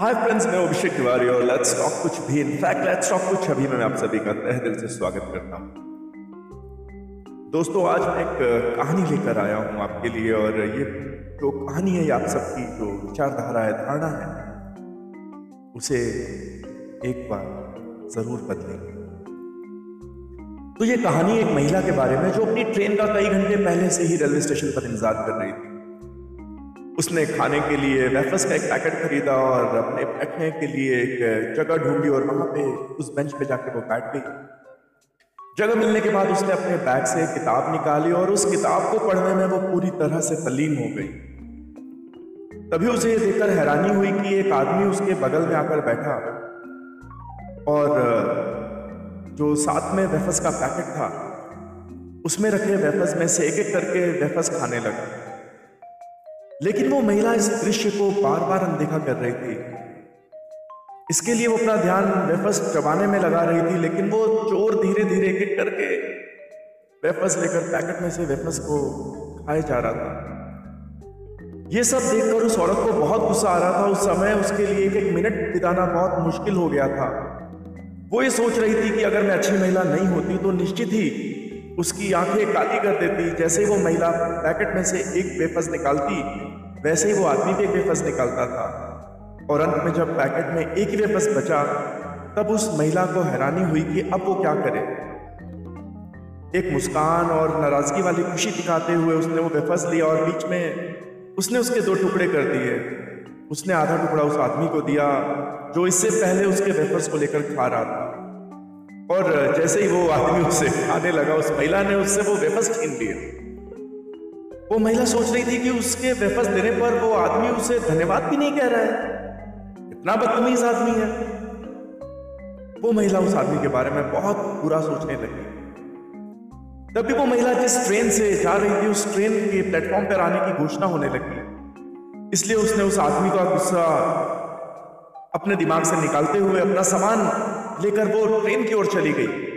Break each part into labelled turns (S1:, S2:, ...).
S1: Hi friends मैं अभिषेक तिवारी और let's talk कुछ भी। इनफैक्ट लेट्स टॉक कुछ अभी मैं आप सभी का तहे दिल से स्वागत करता हूँ। दोस्तों, आज मैं एक कहानी लेकर आया हूँ आपके लिए और ये जो कहानी है आप सबकी जो विचारधारा है, धारणा है, उसे एक बार ज़रूर बदलेंगे तो ये कहानी एक महिला के बारे में जो अपनी ट्रेन का कई घंटे पहले से ही रेलवे स्टेशन पर इंतज़ार कर रही थी। उसने खाने के लिए वेफर्स का एक पैकेट खरीदा और अपने बैठने के लिए एक जगह ढूंढी और वहाँ पे उस बेंच पे जाके वो बैठ गई। जगह मिलने के बाद उसने अपने बैग से किताब निकाली और उस किताब को पढ़ने में वो पूरी तरह से तल्लीन हो गई। तभी उसे ये देखकर हैरानी हुई कि एक आदमी उसके बगल में आकर बैठा और जो साथ में वेफर्स का पैकेट था, उसमें रखे वेफर्स में से एक एक करके वेफर्स खाने लगा। लेकिन वो महिला इस दृश्य को बार बार अनदेखा कर रही थी। इसके लिए वो अपना ध्यान वेफर्स चबाने में लगा रही थी, लेकिन वो चोर धीरे धीरे एक एक करके वेफर्स लेकर पैकेट में से वेफर्स को खाए जा रहा था। ये सब देखकर उस औरत को बहुत गुस्सा आ रहा था। उस समय उसके लिए एक एक मिनट बिताना बहुत मुश्किल हो गया था। वो ये सोच रही थी कि अगर मैं अच्छी महिला नहीं होती तो निश्चित ही उसकी आँखें काली कर देती। जैसे वो महिला पैकेट में से एक वेफर्स निकालती वैसे ही वो आदमी भी एक वेफर्स निकालता था। और अंत में जब पैकेट में एक ही वेफर्स बचा, तब उस महिला को हैरानी हुई कि अब वो क्या करे। एक मुस्कान और नाराज़गी वाली खुशी दिखाते हुए उसने वो वेफर्स लिया और बीच में उसने उसके दो टुकड़े कर दिए। उसने आधा टुकड़ा उस आदमी को दिया, जो इससे पहले उसके वेफर्स को लेकर खा रहा था। और जैसे ही वो आदमी उससे खाने लगा, उस महिला ने उससे वो वेफर्स छीन लिए वो महिला सोच रही थी कि उसके वेफर्स देने पर वो आदमी उसे धन्यवाद भी नहीं कह रहा है। इतना बदतमीज आदमी है। वो महिला उस आदमी के बारे में बहुत बुरा सोचने लगी। तभी वो महिला जिस ट्रेन से जा रही थी, उस ट्रेन के प्लेटफॉर्म पर आने की घोषणा होने लगी। इसलिए उसने उस आदमी का गुस्सा अपने दिमाग से निकालते हुए अपना सामान लेकर वो ट्रेन की ओर चली गई।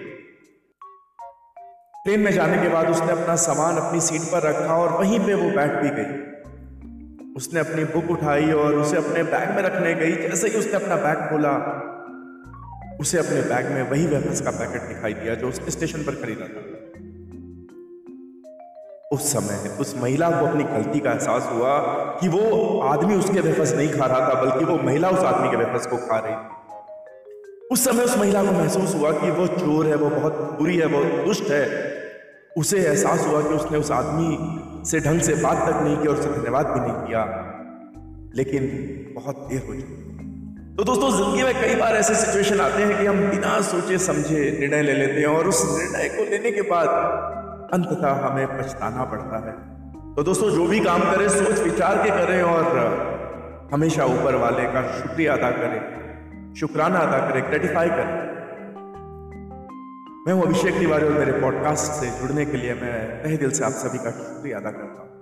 S1: ट्रेन में जाने के बाद उसने अपना सामान अपनी सीट पर रखा और वहीं पे वो बैठ भी गई। उसने अपनी बुक उठाई और उसे अपने बैग में रखने गई। जैसे ही उसने अपना बैग खोला, उसे अपने बैग में वही वेफर्स का पैकेट दिखाई दिया जो उसने स्टेशन पर खरीदा था। उस समय उस महिला को अपनी गलती का एहसास हुआ कि वो आदमी उसके वेफर्स नहीं खा रहा था, बल्कि वो महिला उस आदमी के वेफर्स को खा रही थी। उस समय उस महिला को महसूस हुआ कि वो चोर है, वो बहुत बुरी है, वो दुष्ट है। उसे एहसास हुआ कि उसने उस आदमी से ढंग से बात तक नहीं की और उसे धन्यवाद भी नहीं किया। लेकिन बहुत देर हो चुकी। तो दोस्तों, ज़िंदगी में कई बार ऐसे सिचुएशन आते हैं कि हम बिना सोचे समझे निर्णय ले लेते हैं और उस निर्णय को लेने के बाद अंततः हमें पछताना पड़ता है। तो दोस्तों, जो भी काम करें सोच विचार के करें और हमेशा ऊपर वाले का शुक्रिया अदा करें। शुक्राना अदा करें ग्रेटिफाई करें। मैं हूँ अभिषेक तिवारी और मेरे पॉडकास्ट से जुड़ने के लिए मैं तहे दिल से आप सभी का शुक्रिया अदा करता हूँ।